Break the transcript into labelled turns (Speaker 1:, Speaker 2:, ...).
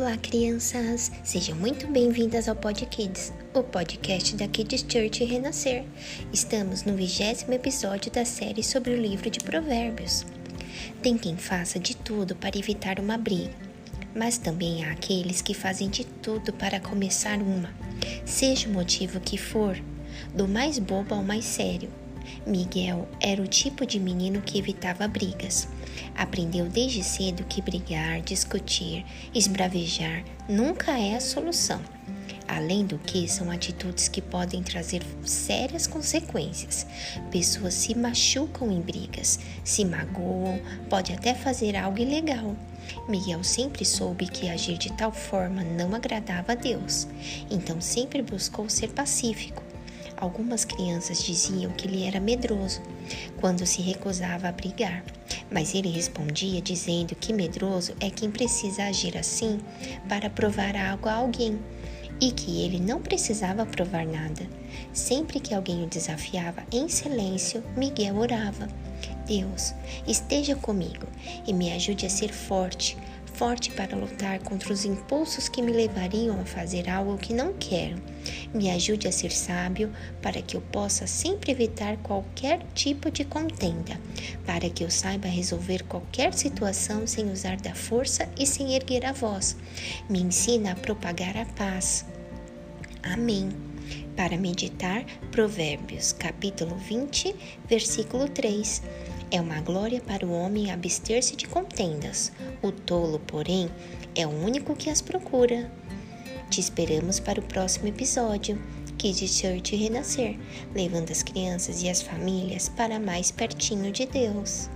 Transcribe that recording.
Speaker 1: Olá, crianças! Sejam muito bem-vindas ao Pod Kids, o podcast da Kids Church Renascer. Estamos no vigésimo episódio da série sobre o livro de Provérbios. Tem quem faça de tudo para evitar uma briga, mas também há aqueles que fazem de tudo para começar uma, seja o motivo que for, do mais bobo ao mais sério. Miguel era o tipo de menino que evitava brigas. Aprendeu desde cedo que brigar, discutir, esbravejar nunca é a solução. Além do que, são atitudes que podem trazer sérias consequências. Pessoas se machucam em brigas, se magoam, pode até fazer algo ilegal. Miguel sempre soube que agir de tal forma não agradava a Deus, então sempre buscou ser pacífico Algumas crianças diziam que ele era medroso quando se recusava a brigar, mas ele respondia dizendo que medroso é quem precisa agir assim para provar algo a alguém e que ele não precisava provar nada. Sempre que alguém o desafiava em silêncio, Miguel orava: Deus, esteja comigo e me ajude a ser forte, forte para lutar contra os impulsos que me levariam a fazer algo que não quero. Me ajude a ser sábio para que eu possa sempre evitar qualquer tipo de contenda, para que eu saiba resolver qualquer situação sem usar da força e sem erguer a voz. Me ensina a propagar a paz. Amém. Para meditar, Provérbios, capítulo 20, versículo 3. É uma glória para o homem abster-se de contendas. O tolo, porém, é o único que as procura. Te esperamos para o próximo episódio. Kids Church Renascer, levando as crianças e as famílias para mais pertinho de Deus.